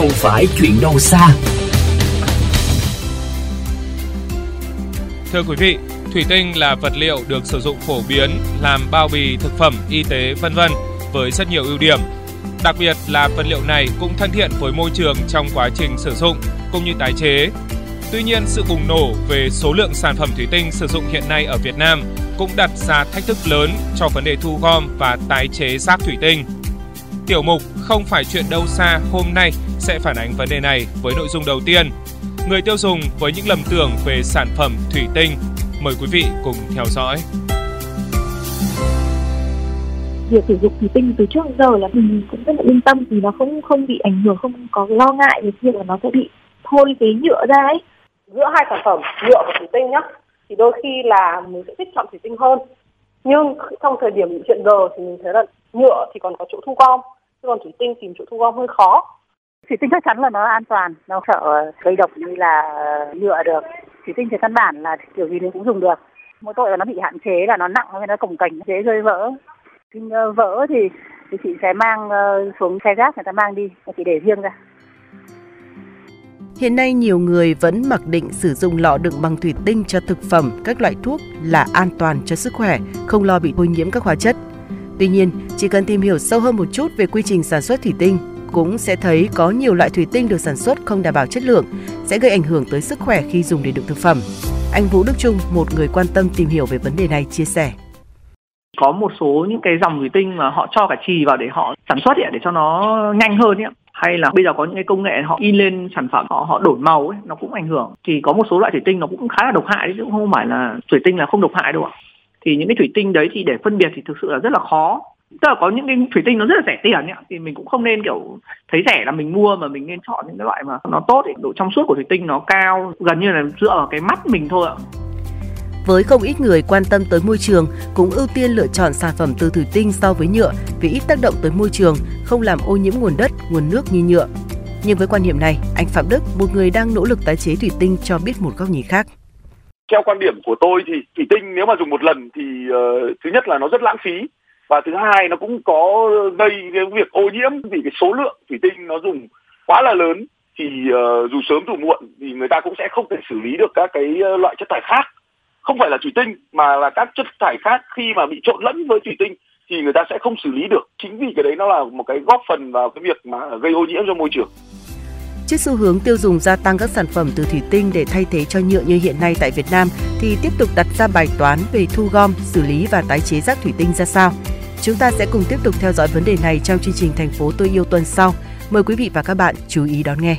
không phải chuyện đâu xa. Thưa quý vị, thủy tinh là vật liệu được sử dụng phổ biến làm bao bì thực phẩm, y tế vân vân với rất nhiều ưu điểm. Đặc biệt là vật liệu này cũng thân thiện với môi trường trong quá trình sử dụng cũng như tái chế. Tuy nhiên, sự bùng nổ về số lượng sản phẩm thủy tinh sử dụng hiện nay ở Việt Nam cũng đặt ra thách thức lớn cho vấn đề thu gom và tái chế rác thủy tinh. Tiểu mục Không phải chuyện đâu xa hôm nay sẽ phản ánh vấn đề này với nội dung đầu tiên. Người tiêu dùng với những lầm tưởng về sản phẩm thủy tinh. Mời quý vị cùng theo dõi. Việc sử dụng thủy tinh từ trước đến giờ là mình cũng rất là yên tâm vì nó không không bị ảnh hưởng, không có lo ngại về việc là nó sẽ bị thôi cái nhựa ra ấy. Giữa hai sản phẩm nhựa và thủy tinh nhá, thì đôi khi là mình sẽ thích chọn thủy tinh hơn. Nhưng trong thời điểm chuyện giờ thì mình thấy là nhựa thì còn có chỗ thu gom chứ còn thủy tinh tìm chỗ thu gom hơi khó. Thủy tinh chắc chắn là nó an toàn nó sợ gây độc như là nhựa được. Thủy tinh thì căn bản là kiểu gì cũng dùng được. Mỗi tội là nó bị hạn chế là nó nặng nên nó cồng cành dễ rơi vỡ. Tinh ờ, vỡ thì thì chị sẽ mang ờ, xuống xe rác người ta mang đi và chị để riêng ra. Hiện nay nhiều người vẫn mặc định sử dụng lọ đựng bằng thủy tinh cho thực phẩm, các loại thuốc là an toàn cho sức khỏe, không lo bị ô nhiễm các hóa chất. Tuy nhiên, chỉ cần tìm hiểu sâu hơn một chút về quy trình sản xuất thủy tinh, cũng sẽ thấy có nhiều loại thủy tinh được sản xuất không đảm bảo chất lượng, sẽ gây ảnh hưởng tới sức khỏe khi dùng để đựng thực phẩm. Anh Vũ Đức Trung, một người quan tâm tìm hiểu về vấn đề này, chia sẻ có một số những cái dòng thủy tinh mà họ cho cả trì vào để họ sản xuất ấy, để cho nó nhanh hơn ấy. hay là bây giờ có những cái công nghệ họ in lên sản phẩm họ họ đổi màu ấy nó cũng ảnh hưởng thì có một số loại thủy tinh nó cũng khá là độc hại chứ không phải là thủy tinh là không độc hại đâu ạ thì những cái thủy tinh đấy thì để phân biệt thì thực sự là rất là khó tức là có những cái thủy tinh nó rất là rẻ tiền ấy, thì mình cũng không nên kiểu thấy rẻ là mình mua mà mình nên chọn những cái loại mà nó tốt ấy. độ trong suốt của thủy tinh nó cao gần như là dựa vào cái mắt mình thôi ạ với không ít người quan tâm tới môi trường cũng ưu tiên lựa chọn sản phẩm từ thủy tinh so với nhựa vì ít tác động tới môi trường, không làm ô nhiễm nguồn đất, nguồn nước như nhựa. Nhưng với quan niệm này, anh Phạm Đức, một người đang nỗ lực tái chế thủy tinh cho biết một góc nhìn khác theo quan điểm của tôi thì thủy tinh nếu mà dùng một lần thì uh, thứ nhất là nó rất lãng phí và thứ hai nó cũng có gây cái việc ô nhiễm vì cái số lượng thủy tinh nó dùng quá là lớn thì uh, dù sớm dù muộn thì người ta cũng sẽ không thể xử lý được các cái ờ, loại chất thải khác. Không phải là thủy tinh mà là các chất thải khác khi mà bị trộn lẫn với thủy tinh thì người ta sẽ không xử lý được. Chính vì cái đấy nó là một cái góp phần vào cái việc mà gây ô nhiễm cho môi trường. Trước xu hướng tiêu dùng gia tăng các sản phẩm từ thủy tinh để thay thế cho nhựa như hiện nay tại Việt Nam thì tiếp tục đặt ra bài toán về thu gom, xử lý và tái chế rác thủy tinh ra sao. Chúng ta sẽ cùng tiếp tục theo dõi vấn đề này trong chương trình Thành phố tôi yêu tuần sau. Mời quý vị và các bạn chú ý đón nghe.